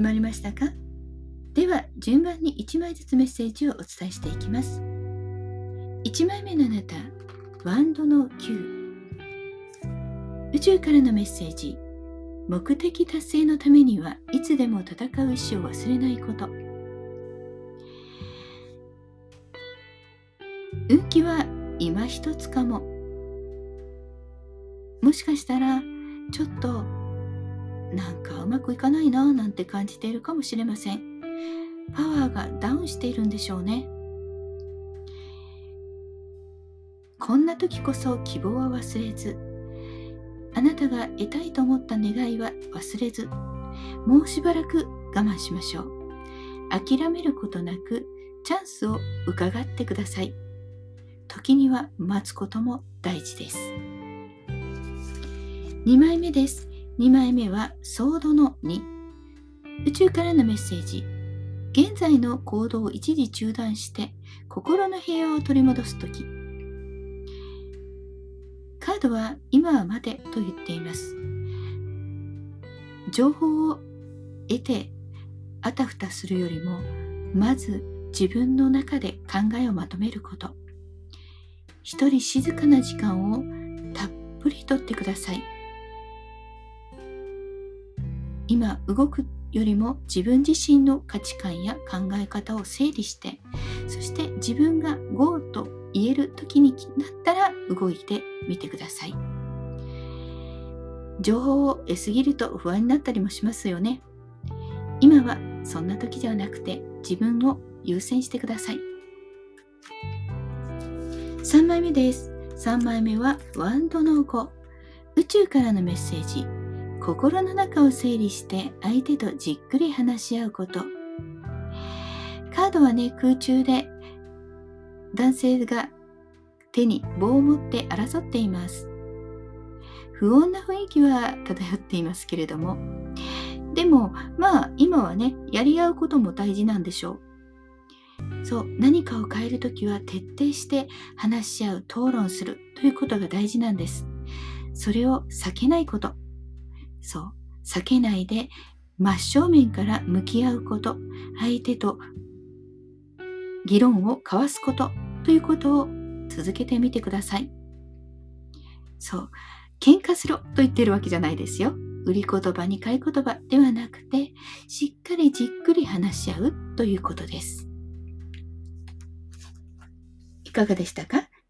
決まりましたか？では順番に1枚ずつメッセージをお伝えしていきます。1枚目のあなたワンドの9宇宙からのメッセージ。目的達成のためにはいつでも戦う意思を忘れないこと。運気は今一つかも。もしかしたらちょっとなんかうまくいかないななんて感じているかもしれません。パワーがダウンしているんでしょうね。こんな時こそ希望は忘れず。あなたが得たいと思った願いは忘れず。もうしばらく我慢しましょう。諦めることなくチャンスを伺ってください。時には待つことも大事です。2枚目です。2枚目はソードの2宇宙からのメッセージ。現在の行動を一時中断して心の平和を取り戻す時。カードは今は待てと言っています。情報を得てあたふたするよりもまず自分の中で考えをまとめること。一人静かな時間をたっぷりとってください。今動くよりも自分自身の価値観や考え方を整理してそして自分が GO と言える時になったら動いてみてください。情報を得すぎると不安になったりもしますよね。今はそんな時ではなくて自分を優先してください。3枚目です。3枚目はワンドの5宇宙からのメッセージ。心の中を整理して相手とじっくり話し合うこと。カードはね空中で男性が手に棒を持って争っています。不穏な雰囲気は漂っていますけれども。でもまあ今はねやり合うことも大事なんでしょう。そう何かを変える時は徹底して話し合う討論するということが大事なんです。それを避けないこと。そう、避けないで真正面から向き合うこと、相手と議論を交わすこと。ということを続けてみてください。そう、喧嘩すろ。と言ってるわけじゃないですよ。売り言葉に買い言葉ではなくて、しっかりじっくり話し合う。ということです。いかがでしたか？